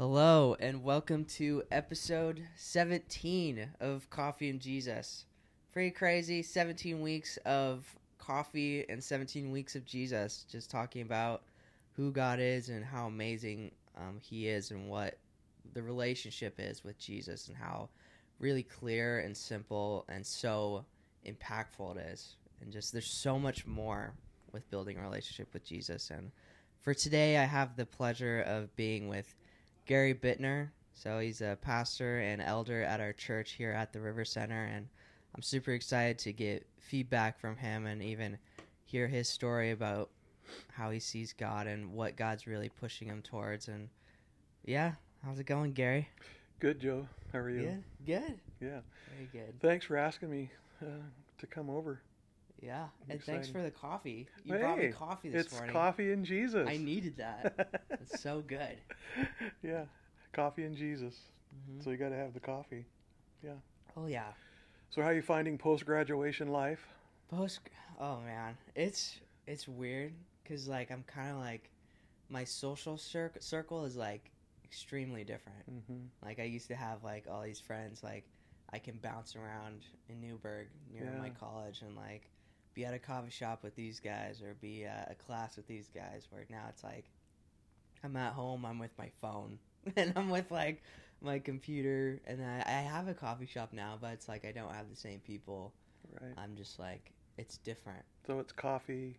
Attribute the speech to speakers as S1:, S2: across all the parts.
S1: Hello, and welcome to episode 17 of Coffee and Jesus. Pretty crazy. 17 weeks of coffee and 17 weeks of Jesus. Just talking about who God is and how amazing um, He is and what the relationship is with Jesus and how really clear and simple and so impactful it is. And just there's so much more with building a relationship with Jesus. And for today, I have the pleasure of being with Gary Bittner. So he's a pastor and elder at our church here at the River Center, and I'm super excited to get feedback from him and even hear his story about how he sees God and what God's really pushing him towards. And yeah, how's it going, Gary?
S2: Good, Joe. How are you?
S1: Good. Good.
S2: Yeah.
S1: Very good.
S2: Thanks for asking me uh, to come over.
S1: Yeah,
S2: I'm
S1: and thanks for the coffee. You brought me coffee this
S2: it's
S1: morning.
S2: coffee and Jesus.
S1: I needed that. It's so good.
S2: yeah, coffee and Jesus.
S1: hmm
S2: So you got to have the coffee. Yeah.
S1: Oh yeah.
S2: So how are you finding post graduation life?
S1: Post. Oh man, it's it's weird because like I'm kind of like my social cir- circle is like extremely different.
S2: Mm-hmm.
S1: Like I used to have like all these friends like I can bounce around in Newberg near my college and like be at a coffee shop with these guys or be at a class with these guys. Where now it's like I'm at home, I'm with my phone and I'm with like my computer and I, I have a coffee shop now, but it's like I don't have the same people.
S2: Right.
S1: I'm just like it's different.
S2: So it's coffee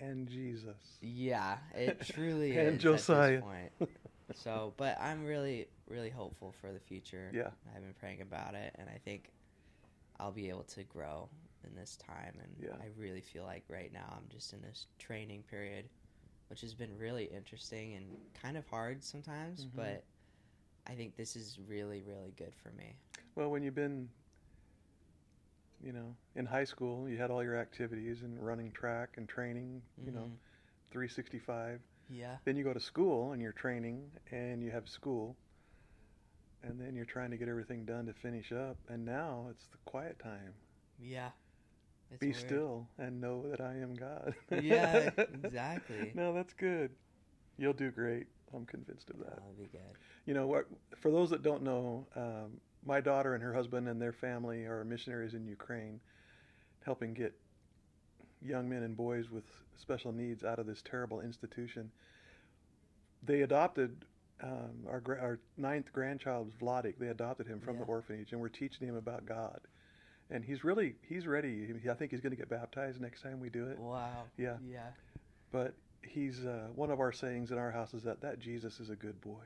S2: and Jesus.
S1: Yeah, it truly
S2: And
S1: is. At
S2: Josiah.
S1: this point. So, but I'm really, really hopeful for the future.
S2: Yeah.
S1: I've been praying about it, and I think I'll be able to grow in this time. And
S2: Yeah.
S1: I really feel like right now I'm just in this training period, which has been really interesting and kind of hard sometimes.
S2: Mhm.
S1: But I think this is really, really good for me.
S2: Well, when you've been, you know, in high school, you had all your activities and running track and training. You know,
S1: Mhm.
S2: 365.
S1: Yeah.
S2: Then you go to school and you're training and you have school. And then you're trying to get everything done to finish up. And now it's the quiet time.
S1: Yeah. It's
S2: Be
S1: weird.
S2: still and know that I am God.
S1: Yeah, exactly.
S2: no, that's good. You'll do great. I'm convinced of that.
S1: That'll be good.
S2: You know, what? for those that don't know, um, my daughter and her husband and their family are missionaries in Ukraine, helping get young men and boys with special needs out of this terrible institution. They adopted um, our our ninth grandchild, Vladik. They adopted him from the orphanage, and we're teaching him about God. And he's really he's ready. I think he's going to get baptized next time we do it.
S1: Wow.
S2: Yeah.
S1: Yeah.
S2: But he's uh, one of our sayings in our house is that that Jesus is a good boy.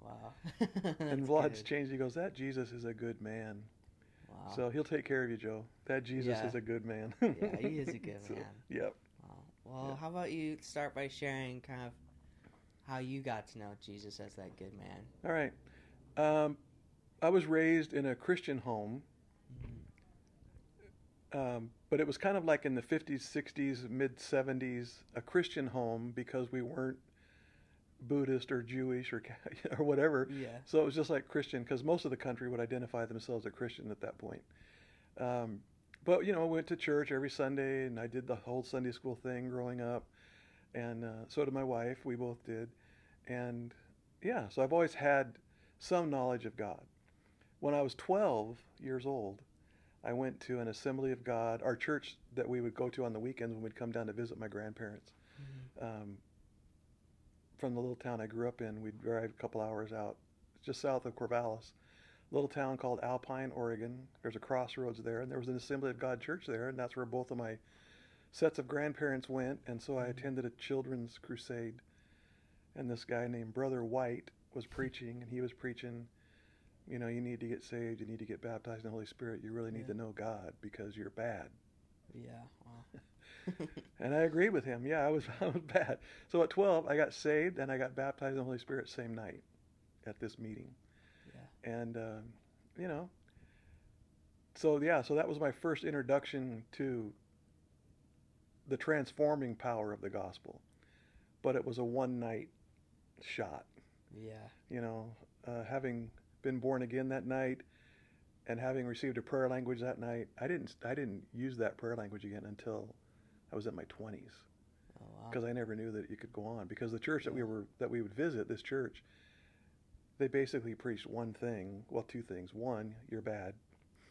S1: Wow.
S2: and Vlad's
S1: good.
S2: changed. He goes, that Jesus is a good man.
S1: Wow.
S2: So he'll take care of you, Joe. That Jesus
S1: Yeah.
S2: is a good man.
S1: Yeah, he is a good
S2: So,
S1: man.
S2: Yep.
S1: Wow. Well,
S2: Yeah.
S1: how about you start by sharing kind of how you got to know Jesus as that good man?
S2: All right. Um, I was raised in a Christian home, um, but it was kind of like in the 50s, 60s, mid 70s, a Christian home because we weren't Buddhist or Jewish or or whatever.
S1: Yeah.
S2: So it was just like Christian because most of the country would identify themselves as Christian at that point. Um, but you know, I went to church every Sunday and I did the whole Sunday school thing growing up, and uh, so did my wife. We both did, and yeah, so I've always had some knowledge of God. When I was 12 years old, I went to an Assembly of God, our church that we would go to on the weekends when we'd come down to visit my grandparents um, from the little town I grew up in. We'd drive a couple hours out, just south of Corvallis, little town called Alpine, Oregon. There's a crossroads there, and there was an Assembly of God church there, and that's where both of my sets of grandparents went. And so I
S1: Mhm.
S2: attended a children's crusade, and this guy named Brother White was preaching, and he was preaching. You know, you need to get saved. You need to get baptized in the Holy Spirit. You really need
S1: Yeah.
S2: to know God because you're bad.
S1: Yeah. Wow.
S2: And I agreed with him. Yeah, I was I was bad. So at 12, I got saved and I got baptized in the Holy Spirit same night at this meeting.
S1: yeah.
S2: And um, you know, so yeah, so that was my first introduction to the transforming power of the gospel. But it was a one night shot.
S1: Yeah.
S2: You know, uh, having been born again that night and having received a prayer language that night, I didn't I didn't use that prayer language again until I was in my 20s
S1: Oh wow.
S2: because I never knew that you could go on because the church that we were that we would visit this church they basically preached one thing. Well, two things. One, you're bad,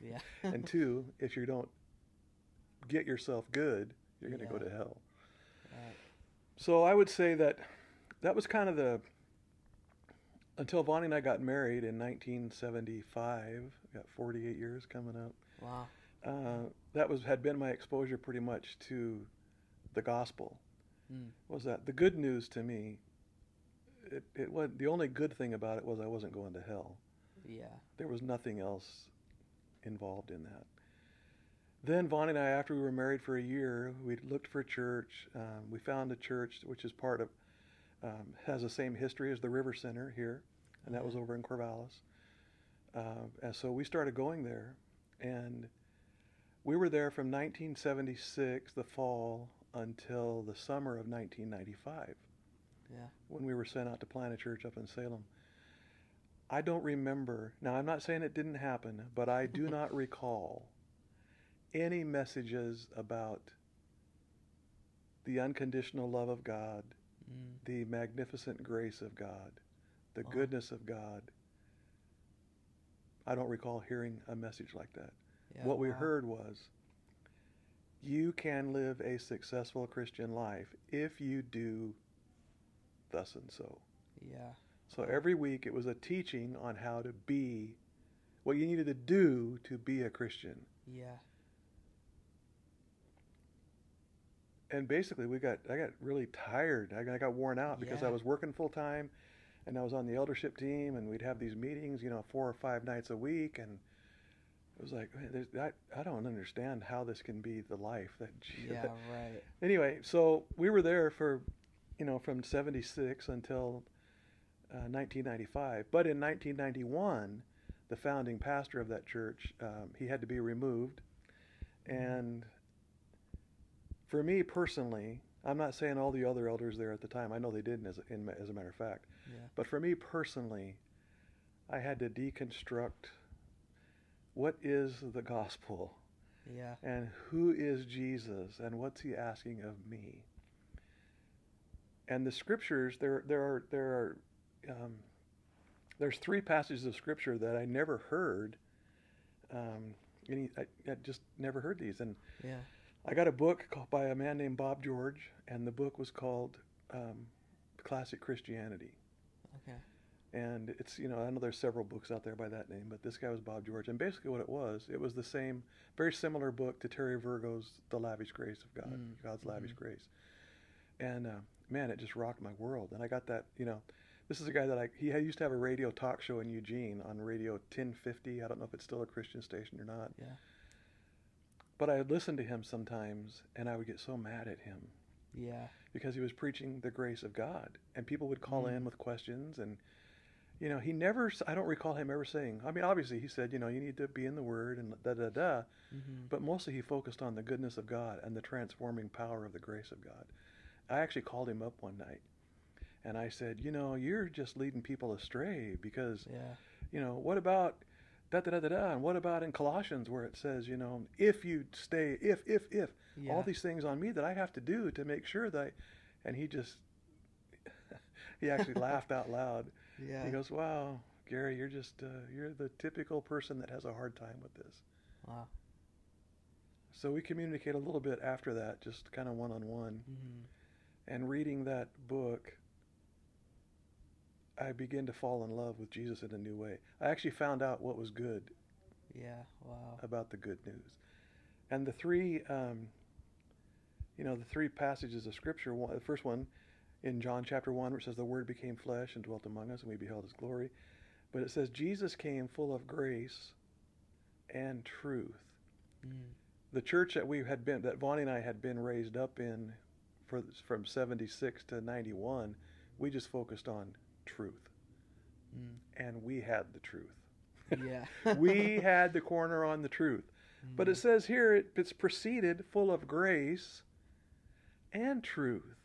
S1: Yeah.
S2: and two, if you don't get yourself good, you're going to go to hell.
S1: Right.
S2: So I would say that that was kind of the until Vonnie and I got married in 1975. Got 48 years coming up.
S1: Wow.
S2: Uh, that was had been my exposure pretty much to the gospel.
S1: Mm.
S2: Was that the good news to me? It it was the only good thing about it was I wasn't going to hell.
S1: Yeah.
S2: There was nothing else involved in that. Then Vonnie and I, after we were married for a year, we looked for a church. Um, we found a church which is part of, um, has the same history as the River Center here, and that was over in Corvallis. Uh, and so we started going there, and we were there from 1976, the fall, until the summer of 1995
S1: Yeah.
S2: when we were sent out to plant a church up in Salem. I don't remember. Now, I'm not saying it didn't happen, but I do not recall any messages about the unconditional love of God,
S1: Mm.
S2: the magnificent grace of God, the
S1: Wow.
S2: goodness of God. I don't recall hearing a message like that.
S1: Yeah,
S2: what we
S1: wow.
S2: heard was you can live a successful Christian life if you do thus and so.
S1: Yeah.
S2: So every week it was a teaching on how to be what you needed to do to be a Christian.
S1: Yeah.
S2: And basically we got I got really tired. I got, I got worn out because I was working full time and I was on the eldership team and we'd have these meetings, you know, four or five nights a week and it was like I, I don't understand how this can be the life that
S1: Yeah. Right.
S2: anyway, so we were there for, you know, from 76 until uh, 1995. But in 1991, the founding pastor of that church, um, he had to be removed. And for me personally, I'm not saying all the other elders there at the time. I know they didn't, as in, as a matter of fact.
S1: Yeah.
S2: But for me personally, I had to deconstruct what is the gospel
S1: Yeah.
S2: and who is Jesus and what's he asking of me? And the scriptures there there are there are um, there's three passages of scripture that I never heard. Um, any I, I just never heard these, and
S1: Yeah.
S2: I got a book called, by a man named Bob George, and the book was called um, Classic Christianity. And it's, you know, I know there's several books out there by that name, but this guy was Bob George. And basically what it was, it was the same, very similar book to Terry Virgo's The Lavish Grace of God,
S1: Mm,
S2: God's Lavish
S1: mhm.
S2: Grace. And uh, man, it just rocked my world. And I got that, you know, this is a guy that I, he used to have a radio talk show in Eugene on Radio 1050. I don't know if it's still a Christian station or not.
S1: Yeah.
S2: But I would listen to him sometimes and I would get so mad at him
S1: Yeah.
S2: because he was preaching the grace of God, and people would call
S1: Mm.
S2: in with questions, and you know, he never, I don't recall him ever saying. I mean, obviously, he said, you know, you need to be in the Word and da da da,
S1: Mm-hmm.
S2: but mostly he focused on the goodness of God and the transforming power of the grace of God. I actually called him up one night, and I said, you know, you're just leading people astray because
S1: Yeah.
S2: you know, what about da da da da da, and what about in Colossians where it says, you know, if you stay, if if if
S1: Yeah.
S2: all these things on me that I have to do to make sure that, I, and he just, he actually laughed out loud.
S1: Yeah.
S2: He goes, "Wow, Gary, you're just, uh, you're the typical person that has a hard time with this."
S1: Wow.
S2: So we communicate a little bit after that, just kind of one on one, and reading that book. I begin to fall in love with Jesus in a new way. I actually found out what was good
S1: Yeah. Wow.
S2: about the good news. And the three, um, you know, the three passages of Scripture. One, the first one in John chapter 1, where it says, The Word became flesh and dwelt among us, and we beheld His glory. But it says, Jesus came full of grace and truth.
S1: Mm.
S2: The church that we had been, that Vonnie and I had been raised up in for, from 76 to 91, we just focused on truth.
S1: Mm.
S2: And we had the truth.
S1: Yeah.
S2: we had the corner on the truth. But it
S1: Mhm.
S2: says here it, it's preceded full of grace and truth.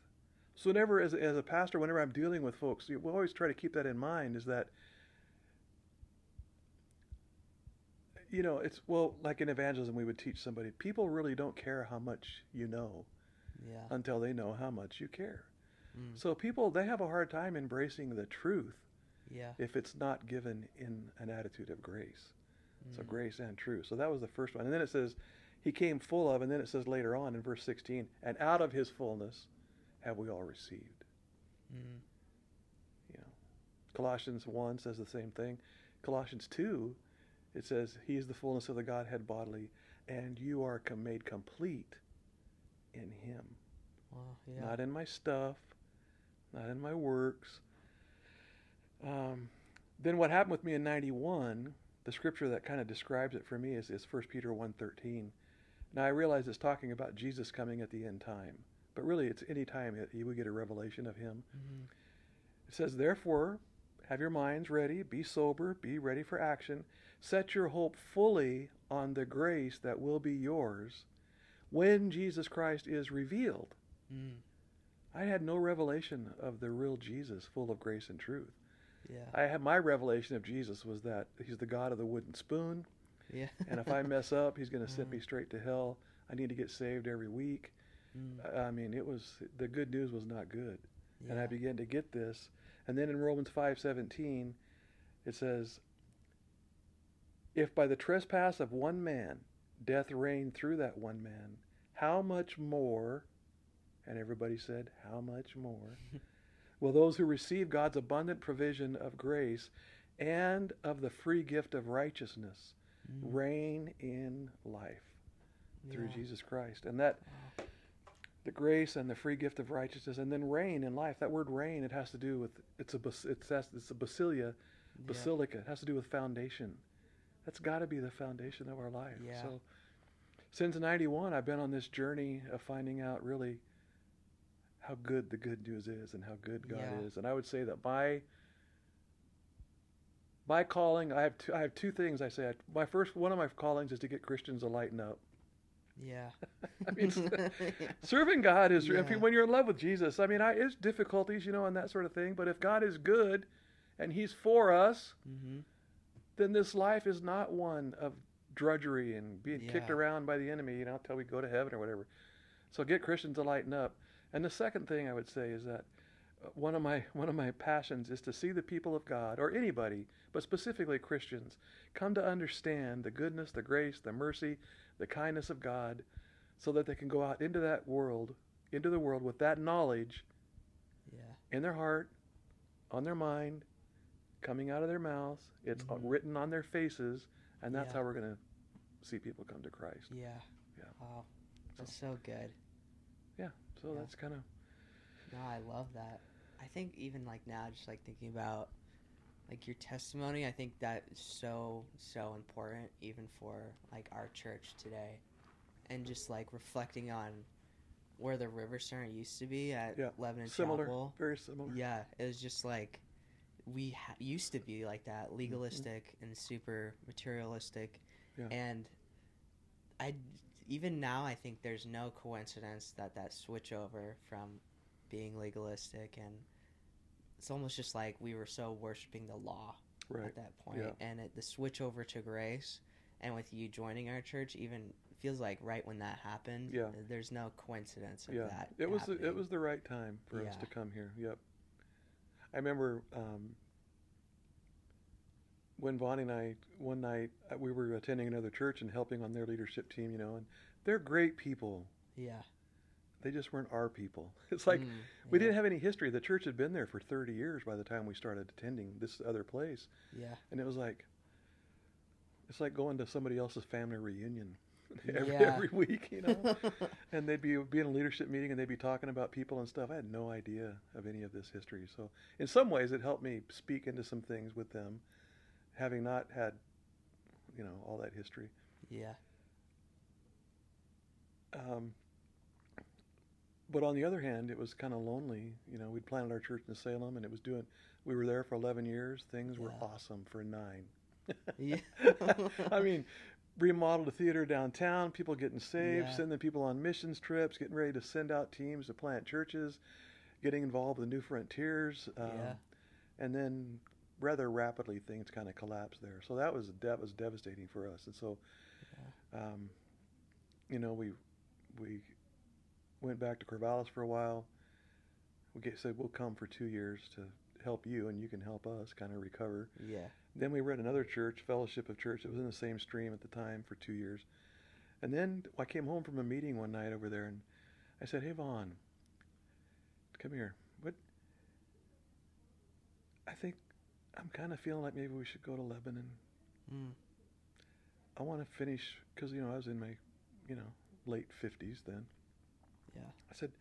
S2: So whenever, as, as a pastor, whenever I'm dealing with folks, we always try to keep that in mind. Is that you know, it's well, like in evangelism, we would teach somebody people really don't care how much you know
S1: yeah.
S2: until they know how much you care.
S1: Mm.
S2: So people they have a hard time embracing the truth
S1: Yeah.
S2: if it's not given in an attitude of grace. So
S1: Mm.
S2: grace and truth. So that was the first one. And then it says, He came full of, and then it says later on in verse 16, and out of His fullness have we all received.
S1: Mm.
S2: You know, Colossians 1 says the same thing. Colossians 2, it says, He is the fullness of the Godhead bodily, and you are com- made complete in Him.
S1: Yeah.
S2: Not in my stuff, not in my works. Um, then what happened with me in 91, the scripture that kind of describes it for me is, is 1 Peter 1.13. Now I realize it's talking about Jesus coming at the end time. But really it's any time that you would get a revelation of him.
S1: Mhm.
S2: It says, Therefore, have your minds ready, be sober, be ready for action. Set your hope fully on the grace that will be yours when Jesus Christ is revealed.
S1: Mm.
S2: I had no revelation of the real Jesus, full of grace and truth.
S1: Yeah.
S2: I had my revelation of Jesus was that he's the God of the wooden spoon,
S1: yeah.
S2: and if I mess up, he's going to send
S1: Mhm.
S2: me straight to hell. I need to get saved every week.
S1: Mm.
S2: I mean, it was the good news was not good, and I began to get this. And then in Romans five seventeen, it says, "If by the trespass of one man death reigned through that one man, how much more?" And everybody said, "How much more?" will those who receive God's abundant provision of grace and of the free gift of righteousness
S1: Mm.
S2: reign in life through
S1: Yeah.
S2: Jesus Christ. And that
S1: Wow.
S2: The grace and the free gift of righteousness and then reign in life. That word reign, it has to do with it's a bas- it's it's a basilia,
S1: Yeah.
S2: basilica. It has to do with foundation. That's got to be the foundation of our life.
S1: Yeah.
S2: So since 91 I've been on this journey of finding out really how good the good news is and how good God
S1: Yeah.
S2: is. And I would say that my my calling, I have two, I have two things I say. My first one of my callings is to get Christians to lighten up.
S1: Yeah.
S2: I mean, serving God is
S1: Yeah.
S2: when you're in love with Jesus. I mean, I, it's difficulties, you know, and that sort of thing. But if God is good, and He's for us,
S1: mm-hmm.
S2: then this life is not one of drudgery and being kicked around by the enemy, you know, until we go to heaven or whatever. So get Christians to lighten up. And the second thing I would say is that uh, one of my one of my passions is to see the people of God or anybody, but specifically Christians, come to understand the goodness, the grace, the mercy, the kindness of God, so that they can go out into that world, into the world with that knowledge
S1: Yeah.
S2: in their heart, on their mind, coming out of their mouths. It's uh,
S1: Mhm.
S2: written on their faces, and that's
S1: Yeah.
S2: how we're going to see people come to Christ.
S1: Yeah.
S2: Yeah.
S1: Wow. That's so good.
S2: Yeah, so
S1: Yeah.
S2: that's kind of
S1: No, I love that. I think even like now, just like thinking about like your testimony, I think that is so so important even for like our church today, and just like reflecting on where the River Center used to be at
S2: Yeah,
S1: Lebanon
S2: similar,
S1: Chapel.
S2: very similar.
S1: Yeah, it was just like we ha- used to be like that, mm-hmm. legalistic and super materialistic,
S2: Yeah.
S1: and I even now I think there's no coincidence that that switch over from being legalistic and it's almost just like we were so worshiping the law
S2: Right.
S1: at that point,
S2: Yeah.
S1: and it, the switch over to grace, and with you joining our church, even feels like right when that happened.
S2: Yeah.
S1: there's no coincidence of
S2: Yeah.
S1: that.
S2: It was the, it was the right time for us to come here. Yep. I remember um, when Vonnie and I one night uh, we were attending another church and helping on their leadership team, you know, and they're great people.
S1: yeah.
S2: They just weren't our people. It's like
S1: Mm,
S2: we didn't have any history. The church had been there for 30 years by the time we started attending this other place.
S1: Yeah.
S2: And it was like, it's like going to somebody else's family reunion every,
S1: Yeah.
S2: every week, you know? and they'd be, be in a leadership meeting and they'd be talking about people and stuff. I had no idea of any of this history. So in some ways it helped me speak into some things with them, having not had, you know, all that history.
S1: yeah.
S2: Um, but on the other hand, it was kind of lonely. You know, we'd planted our church in Salem, and it was doing. We were there for 11 years. Things were awesome for nine.
S1: Yeah.
S2: I mean, remodeled a theater downtown. People getting saved,
S1: Yeah.
S2: sending people on missions trips, getting ready to send out teams to plant churches, getting involved with Newfrontiers. Um,
S1: Yeah.
S2: And then, rather rapidly, things kind of collapsed there. So that was that was devastating for us. And so, um, you know, we we went back to Corvallis for a while. We get, said we'll come for two years to help you and you can help us kind of recover.
S1: Yeah.
S2: Then we were at another church, Fellowship of Church. It was in the same stream at the time for two years. And then I came home from a meeting one night over there, and I said, "Hey, Vaughn, come here. What? I think I'm kind of feeling like maybe we should go to Lebanon.
S1: Mm.
S2: I want to finish because you know I was in my, you know, late 50s then.
S1: Yeah.
S2: I said,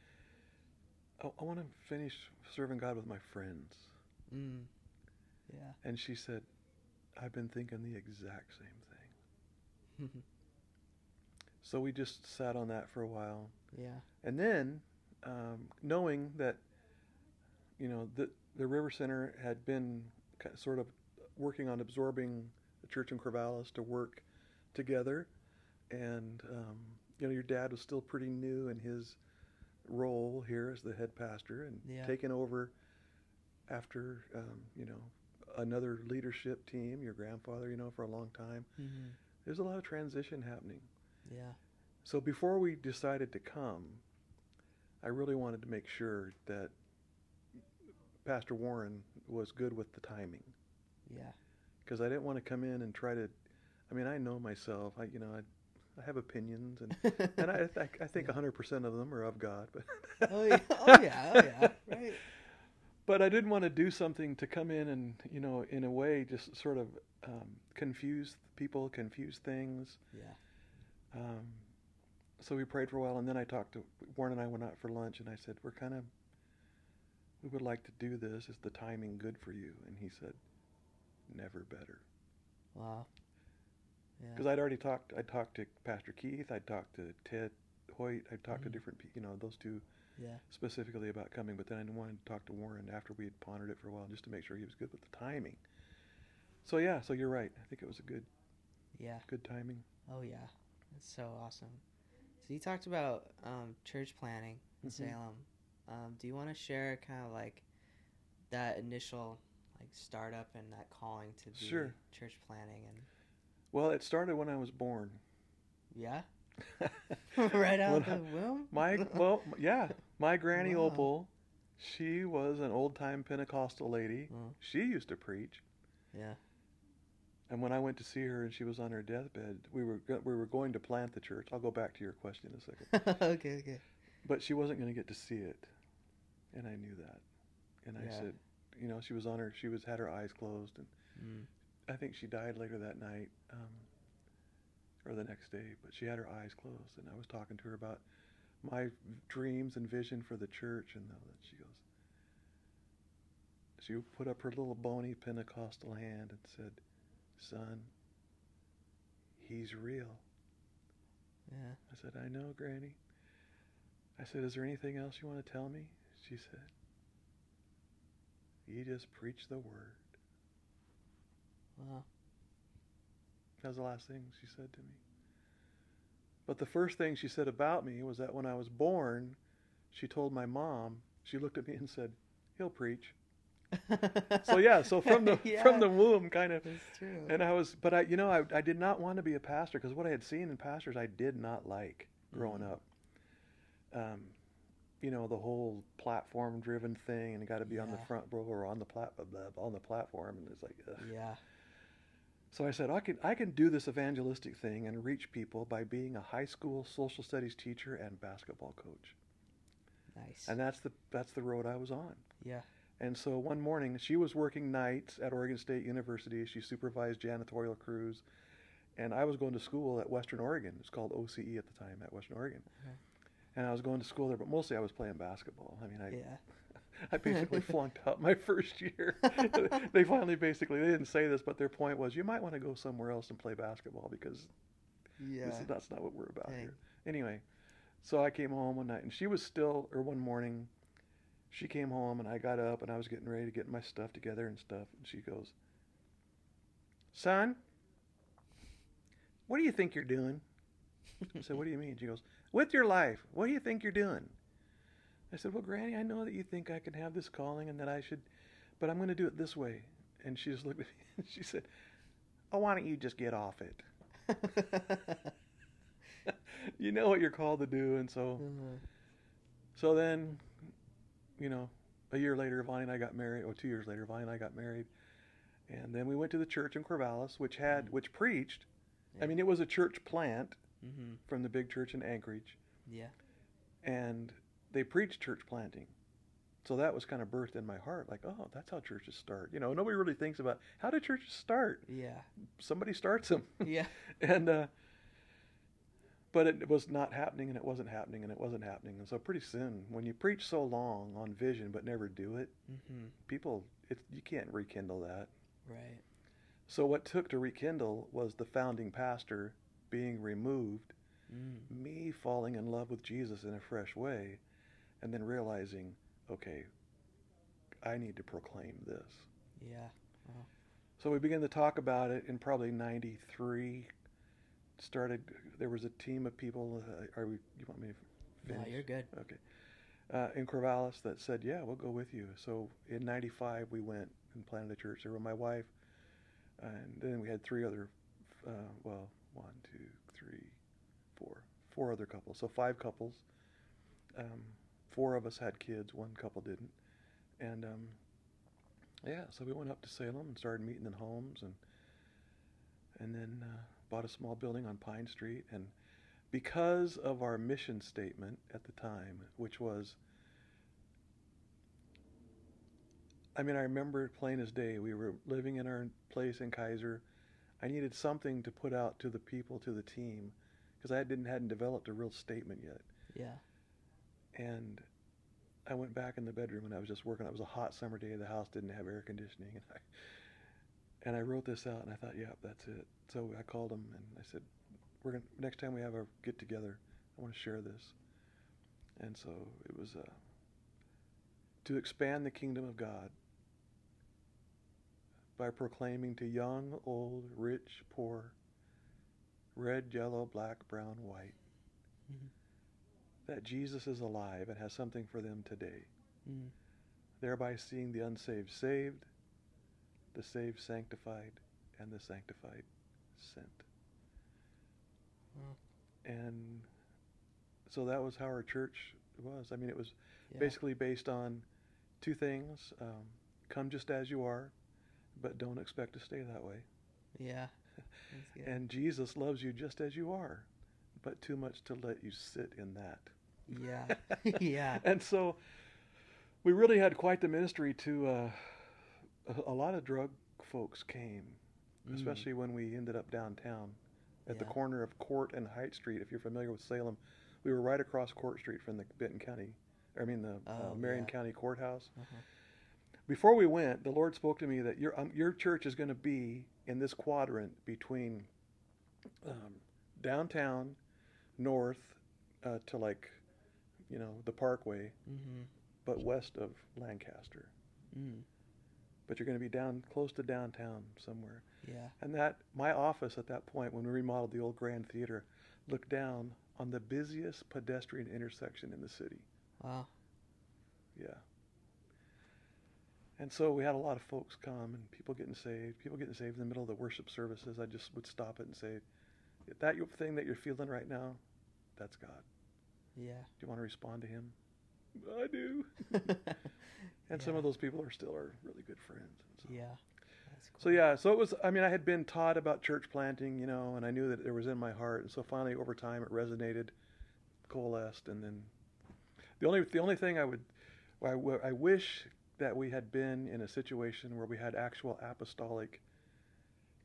S2: I, I want to finish serving God with my friends.
S1: Mm. Yeah.
S2: And she said, I've been thinking the exact same thing. So we just sat on that for a while.
S1: yeah.
S2: And then, um, knowing that, you know, the, the River Center had been ki- sort of working on absorbing the church in Corvallis to work together, and um, you know, your dad was still pretty new in his role here as the head pastor, and
S1: Yeah.
S2: taking over after um, you know another leadership team, your grandfather, you know, for a long time.
S1: Mm-hmm.
S2: There's a lot of transition happening.
S1: Yeah.
S2: So before we decided to come, I really wanted to make sure that Pastor Warren was good with the timing
S1: Yeah.
S2: because I didn't want to come in and try to. I mean, I know myself. I, you know, I, I have opinions, and and I, I, I think
S1: Yeah.
S2: 100% of them are of God, but
S1: oh yeah. Oh yeah. Oh yeah. Right.
S2: but I didn't want to do something to come in and you know, in a way, just sort of um, confuse people, confuse things.
S1: Yeah.
S2: Um, so we prayed for a while, and then I talked to Warren and I went out for lunch, and I said, "We're kind of, we would like to do this. Is the timing good for you?" And he said, "Never better."
S1: Wow. Yeah.
S2: Because I'd already talked. I talked to Pastor Keith. I'd talked to Ted Hoyt. I'd talked to
S1: Mhm.
S2: different, pe- you know, those two
S1: Yeah.
S2: specifically about coming. But then I wanted to talk to Warren after we had pondered it for a while, just to make sure he was good with the timing. So yeah, so you're right. I think it was a good,
S1: Yeah.
S2: good timing.
S1: Oh yeah. That's so awesome. So you talked about um, church planting in
S2: Mhm.
S1: Salem. Um, do you want to share kind of like that initial like startup and that calling to do
S2: Sure.
S1: church planting and
S2: Well, it started when I was born.
S1: yeah, right out
S2: When
S1: the womb.
S2: My well, yeah, my granny
S1: Wow.
S2: Opal, she was an old time Pentecostal lady.
S1: Oh,
S2: She used to preach,
S1: yeah.
S2: and when I went to see her and she was on her deathbed, we were we were going to plant the church. I'll go back to your question in a second,
S1: okay. Okay.
S2: but she wasn't going to get to see it, and I knew that, and I
S1: Yeah.
S2: said, you know, she was on her, she was had her eyes closed, and
S1: Mm.
S2: I think she died later that night, um, or the next day. But she had her eyes closed, and I was talking to her about my dreams and vision for the church, and that. She goes, she put up her little bony Pentecostal hand and said, "Son, he's real."
S1: Yeah.
S2: I said, "I know, Granny." I said, "Is there anything else you want to tell me?" She said, "You just preach the word."
S1: Wow.
S2: That was the last thing she said to me. But the first thing she said about me was that when I was born, she told my mom, she looked at me and said, He'll preach. So yeah, so from the
S1: Yeah,
S2: from the womb kind of
S1: That's true.
S2: and I was but I you know I I did not want to be a pastor because what I had seen in pastors I did not like growing
S1: Mhm.
S2: up. Um you know the whole platform driven thing and you got to be on the front row or on the plat on the platform and it's like ugh.
S1: yeah.
S2: So I said, I can I can do this evangelistic thing and reach people by being a high school social studies teacher and basketball coach.
S1: Nice.
S2: And that's the that's the road I was on.
S1: yeah.
S2: And so one morning she was working nights at Oregon State University. She supervised janitorial crews. And I was going to school at Western Oregon. It's called OCE at the time at Western Oregon.
S1: Okay.
S2: And I was going to school there, but mostly I was playing basketball. I mean, I
S1: Yeah.
S2: I basically flunked out my first year. they finally basically they didn't say this, but their point was you might want to go somewhere else and play basketball because
S1: Yeah.
S2: is, that's not what we're about
S1: Dang.
S2: here. Anyway, so I came home one night and she was still, or one morning, she came home and I got up and I was getting ready to get my stuff together and stuff. And she goes, Son, what do you think you're doing? I said, What do you mean? She goes, With your life, what do you think you're doing? I said, Well, Granny, I know that you think I can have this calling and that I should, but I'm going to do it this way. And she just looked at me and she said, Oh, why don't you just get off it? you know what you're called to do. And so,
S1: Uh-huh.
S2: so then, you know, a year later, Vonnie and I got married. Or two years later, Vonnie and I got married. And then we went to the church in Corvallis, which had
S1: Mhm.
S2: which preached.
S1: Yeah.
S2: I mean, it was a church plant
S1: Mm-hmm.
S2: from the big church in Anchorage,
S1: Yeah.
S2: and they preached church planting. So that was kind of birthed in my heart, like, oh, that's how churches start. You know, nobody really thinks about how do churches start.
S1: Yeah.
S2: Somebody starts them,
S1: Yeah.
S2: and uh, but it was not happening, and it wasn't happening, and it wasn't happening, and so pretty soon, when you preach so long on vision but never do it,
S1: Mm-hmm.
S2: people, it, you can't rekindle that.
S1: Right.
S2: So what took to rekindle was the founding pastor being removed,
S1: Mm.
S2: me falling in love with Jesus in a fresh way, and then realizing, okay, I need to proclaim this.
S1: Yeah.
S2: So we began to talk about it in probably '93. Started. There was a team of people. Uh, are we? You want me to
S1: No,
S2: finish?
S1: you're good.
S2: Okay. Uh, in Corvallis that said, yeah, we'll go with you. So in '95 we went and planted a church there with my wife, and then we had three other, uh, well, one, two, three, four, four other couples. So five couples. Um, four of us had kids. One couple didn't, and um, yeah, so we went up to Salem and started meeting in homes, and and then uh, bought a small building on Pine Street, and because of our mission statement at the time, which was, I mean, I remember plain as day. We were living in our place in Keizer. I needed something to put out to the people, to the team, because I didn't hadn't developed a real statement yet.
S1: Yeah.
S2: And I went back in the bedroom and I was just working. It was a hot summer day. The house didn't have air conditioning, and I and I wrote this out and I thought, yeah, that's it. So I called them and I said, we're gonna next time we have our get together, I want to share this. And so it was uh, to expand the kingdom of God by proclaiming to young, old, rich, poor, red, yellow, black, brown, white,
S1: Mhm.
S2: That Jesus is alive and has something for them today,
S1: Mm.
S2: thereby seeing the unsaved saved, the saved sanctified, and the sanctified sent.
S1: Wow.
S2: And so that was how our church was. I mean, it was
S1: Yeah.
S2: basically based on two things um, come just as you are, but don't expect to stay that way.
S1: Yeah.
S2: And Jesus loves you just as you are, but too much to let you sit in that.
S1: Yeah. yeah.
S2: And so we really had quite the ministry to uh, a, a lot of drug folks came,
S1: Mm.
S2: especially when we ended up downtown at the corner of Court and High Street. If you're familiar with Salem, we were right across Court Street from the Benton County, I mean the uh,
S1: Oh,
S2: Marion
S1: yeah.
S2: County Courthouse.
S1: Uh-huh.
S2: Before we went, the Lord spoke to me that your um, your church is going to be in this quadrant between um, downtown, north uh, to like, you know, the Parkway,
S1: Mm-hmm.
S2: but west of Lancaster.
S1: Mm.
S2: But you're going to be down close to downtown somewhere.
S1: Yeah.
S2: And that my office at that point, when we remodeled the old Grand Theater, looked down on the busiest pedestrian intersection in the city.
S1: Wow.
S2: Yeah. And so we had a lot of folks come and people getting saved, people getting saved in the middle of the worship services. I just would stop it and say, that thing that you're feeling right now, that's God.
S1: Yeah.
S2: Do you want to respond to Him? I do. And some of those people are still our really good friends. And so.
S1: Yeah. Cool.
S2: So yeah, so it was. I mean, I had been taught about church planting, you know, and I knew that it was in my heart. And so finally, over time, it resonated, coalesced, and then the only the only thing I would, I wish that we had been in a situation where we had actual apostolic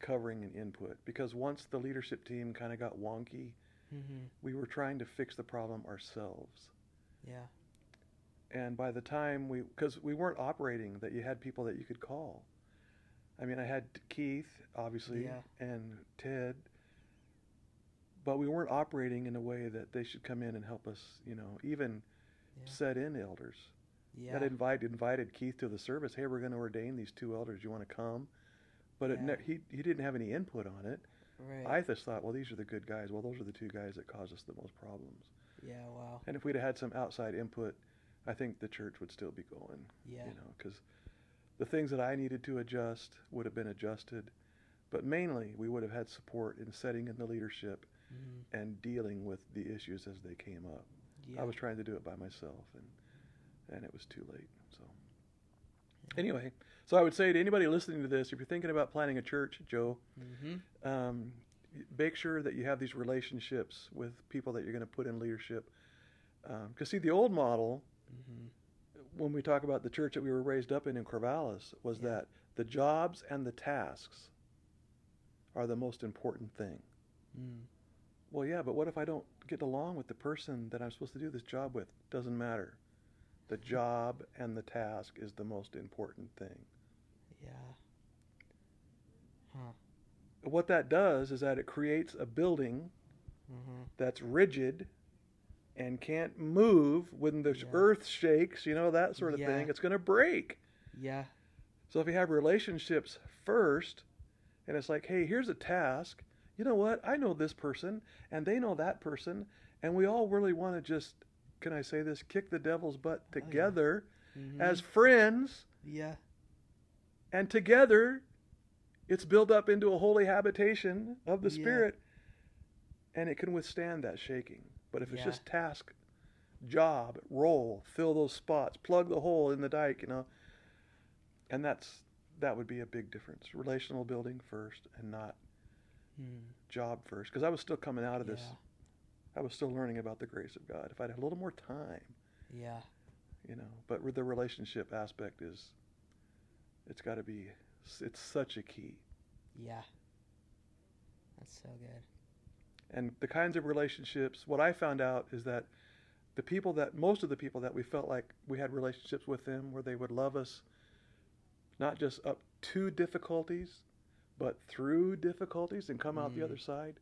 S2: covering and input. Because once the leadership team kind of got wonky,
S1: Mm-hmm.
S2: we were trying to fix the problem ourselves.
S1: Yeah.
S2: And by the time we, because we weren't operating that you had people that you could call. I mean, I had Keith, obviously,
S1: Yeah.
S2: and Ted, but we weren't operating in a way that they should come in and help us, you know, even
S1: Yeah.
S2: set in elders.
S1: Yeah.
S2: That invited invited Keith to the service. Hey, we're going to ordain these two elders. You want to come? But it ne- he he didn't have any input on it.
S1: Right.
S2: I just thought, well, these are the good guys. Well, those are the two guys that caused us the most problems.
S1: yeah. Wow.
S2: And if we'd have had some outside input, I think the church would still be going.
S1: Yeah.
S2: You know, because the things that I needed to adjust would have been adjusted, but mainly we would have had support in setting in the leadership
S1: Mm-hmm.
S2: and dealing with the issues as they came up.
S1: Yeah.
S2: I was trying to do it by myself, and and it was too late. So Anyway, so I would say to anybody listening to this, if you're thinking about planning a church, Joe,
S1: Mm-hmm.
S2: um, make sure that you have these relationships with people that you're going to put in leadership. Because see, the old model,
S1: Mm-hmm.
S2: when we talk about the church that we were raised up in in Corvallis, was
S1: Yeah.
S2: that the jobs and the tasks are the most important thing.
S1: Mm.
S2: Well, yeah, but what if I don't get along with the person that I'm supposed to do this job with? Doesn't matter. The job and the task is the most important thing.
S1: Yeah. Huh.
S2: What that does is that it creates a building
S1: Mm-hmm.
S2: that's rigid and can't move when the
S1: Yeah.
S2: earth shakes, you know, that sort of
S1: Yeah.
S2: thing. It's going to break.
S1: Yeah.
S2: So if you have relationships first, and it's like, hey, here's a task. You know what? I know this person, and they know that person, and we all really want to just, can I say this, kick the devil's butt
S1: Oh, yeah.
S2: together
S1: Mhm.
S2: as friends,
S1: yeah.
S2: and together it's built up into a holy habitation of the
S1: Yeah.
S2: Spirit, and it can withstand that shaking. But if it's
S1: Yeah.
S2: just task, job, role, fill those spots, plug the hole in the dike, you know, and that's that would be a big difference. Relational building first, and not
S1: Mm.
S2: job first. Because I was still coming out of this.
S1: Yeah.
S2: I was still learning about the grace of God. If I'd had a little more time,
S1: Yeah.
S2: you know, but the relationship aspect is, it's got to be, it's such a key.
S1: Yeah. That's so good.
S2: and the kinds of relationships what i found out is that the people that most of the people that we felt like we had relationships with them where they would love us not just up to difficulties but through difficulties and come out the
S1: Mm.
S2: other side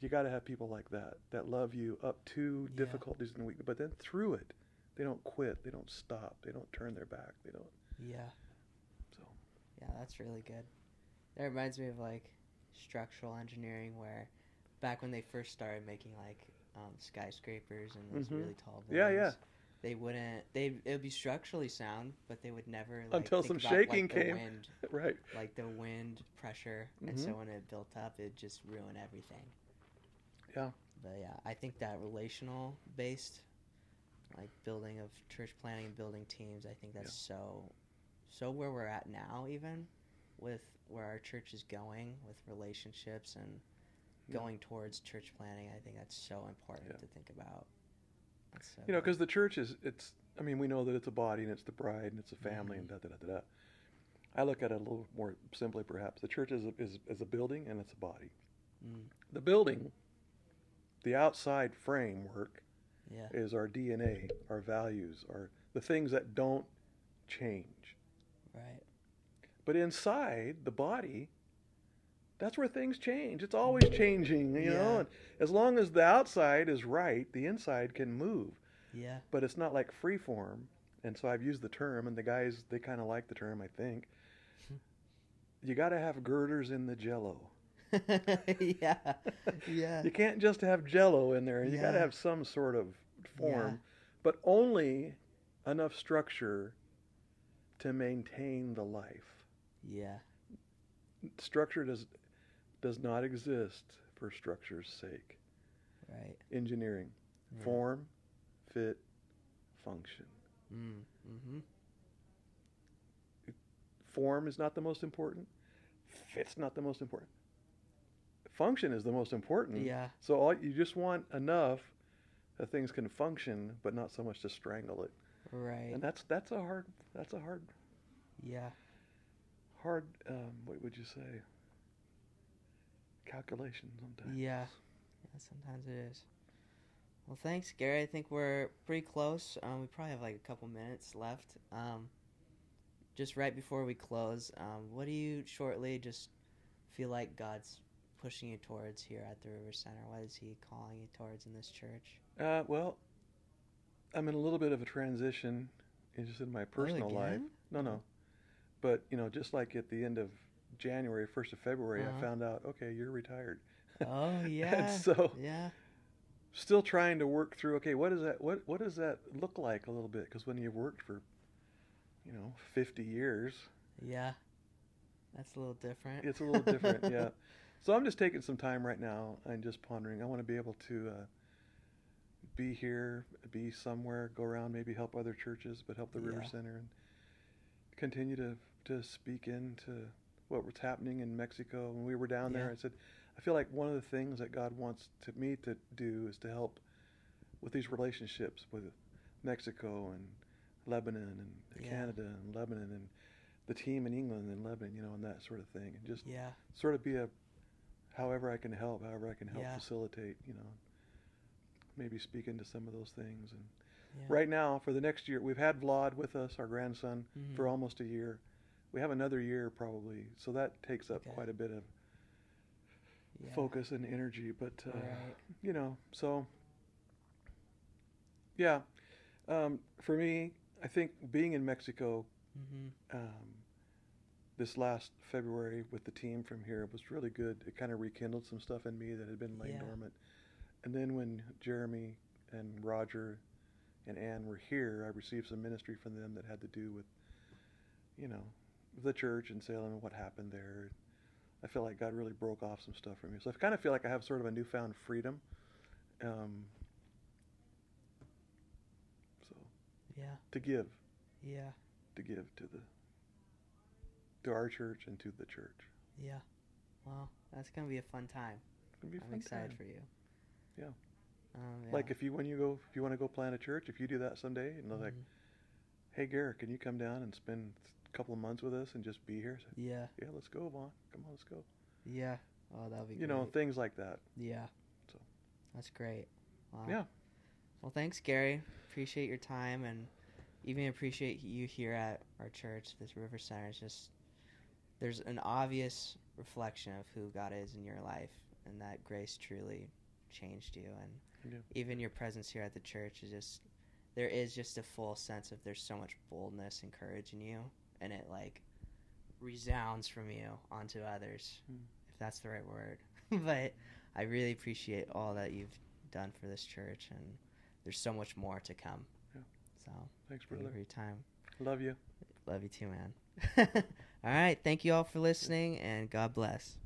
S2: you got to have people like that that love you up to
S1: Yeah.
S2: difficulties and weakness but then through it they don't quit they don't stop they don't turn their back they don't
S1: Yeah. Yeah, that's really good. That reminds me of like structural engineering, where back when they first started making like um, skyscrapers and those
S2: Mhm.
S1: really tall buildings,
S2: yeah. yeah.
S1: they wouldn't. They it would be structurally sound, but they would never like,
S2: Until some
S1: about,
S2: shaking
S1: like, the
S2: came.
S1: Wind,
S2: right
S1: like the wind pressure, and
S2: Mhm.
S1: so when it built up, it just ruined everything.
S2: Yeah.
S1: But yeah, I think that relational based, like building of church planting and building teams, I think that's so, so where we're at now, even with where our church is going with relationships and
S2: Yeah.
S1: going towards church planting. I think that's so important
S2: Yeah.
S1: to think about. So
S2: You know, because the church is, it's, I mean, we know that it's a body and it's the bride and it's a family and da da da da da. I look at it a little more simply, perhaps. The church is a, is, is a building and it's a body.
S1: Mm,
S2: The building, the outside framework,
S1: yeah,
S2: is our DNA, our values, our the things that don't change.
S1: Right.
S2: But inside the body, that's where things change. It's always changing, you know. And as long as the outside is right, the inside can move.
S1: Yeah,
S2: but it's not like free form. And so I've used the term, and the guys they kind of like the term. I think hmm. you got to have girders in the Jello.
S1: yeah, yeah,
S2: You can't just have Jello in there. You got to have some sort of form,
S1: Yeah.
S2: but only enough structure to maintain the life.
S1: yeah,
S2: Structure does does not exist for structure's sake.
S1: right.
S2: Engineering,
S1: Yeah.
S2: form, fit, function.
S1: Mm, mm-hmm.
S2: form is not the most important fit's not the most important function is the most important
S1: Yeah,
S2: so all you just want enough that things can function but not so much to strangle it
S1: right.
S2: and that's that's a hard that's a hard
S1: Yeah,
S2: hard um, what would you say calculation sometimes
S1: Yeah. Yeah, sometimes it is. Well, thanks, Gary. I think we're pretty close. Um, we probably have like a couple minutes left. Um, just right before we close, um, what do you shortly just feel like God's pushing you towards here at the River Center? What is He calling you towards in this church?
S2: uh, well i'm in a little bit of a transition in just in my personal life no no but you know just like at the end of january 1st of february
S1: Uh-huh.
S2: i found out okay you're retired
S1: Oh yeah.
S2: so
S1: yeah.
S2: still trying to work through okay what does that what what does that look like a little bit because when you've worked for you know 50 years
S1: Yeah. That's a little different.
S2: it's a little different yeah so i'm just taking some time right now and just pondering i want to be able to uh, be here be somewhere go around maybe help other churches but help the river center and continue to to speak into what was happening in Mexico. When we were down there, I said, I feel like one of the things that God wants to me to do is to help with these relationships with Mexico and Lebanon and
S1: Yeah.
S2: Canada and Lebanon and the team in England and Lebanon, you know, and that sort of thing, and just
S1: Yeah.
S2: sort of be a however I can help, however I can help
S1: Yeah.
S2: facilitate, you know, maybe speak into some of those things. And
S1: Yeah.
S2: right now, for the next year, we've had Vlad with us, our grandson,
S1: Mhm.
S2: for almost a year. We have another year probably, so that takes up
S1: Okay.
S2: quite a bit of
S1: Yeah.
S2: focus and energy. But uh,
S1: Right.
S2: you know, so yeah, um, for me, I think being in Mexico
S1: Mhm.
S2: um, this last February with the team from here was really good. It kind of rekindled some stuff in me that had been laying
S1: Yeah.
S2: dormant. And then when Jeremy and Roger and Ann were here, I received some ministry from them that had to do with, you know, the church in Salem and what happened there. I feel like God really broke off some stuff from me. So I kind of feel like I have sort of a newfound freedom. Um, so
S1: Yeah.
S2: to give,
S1: Yeah.
S2: to give to the to our church and to the church.
S1: Yeah. Well, that's gonna be a fun time.
S2: It's gonna be
S1: I'm excited
S2: time.
S1: for you.
S2: Yeah.
S1: Um, yeah.
S2: Like if you when you go if you want to go plant a church, if you do that someday, and they're like,
S1: Mhm.
S2: "Hey Garrett, can you come down and spend a couple of months with us and just be here?"
S1: Yeah.
S2: yeah, let's go, Vaughn. Come on, let's go.
S1: Yeah. Oh, that would be.
S2: You know, things like that.
S1: Yeah.
S2: So.
S1: That's great. Wow.
S2: Yeah.
S1: Well, thanks, Gary. Appreciate your time and even appreciate you here at our church, this River Center. It's just there's an obvious reflection of who God is in your life, and that grace truly changed you. And
S2: Yeah.
S1: even your presence here at the church is just there is just a full sense of there's so much boldness and courage in you, and it like resounds from you onto others,
S2: Mm.
S1: if that's the right word. but I really appreciate all that you've done for this church, and there's so much more to come.
S2: Yeah.
S1: So
S2: Thanks, brother.
S1: for your time.
S2: Love you.
S1: Love you too, man. all right. Thank you all for listening, and God bless.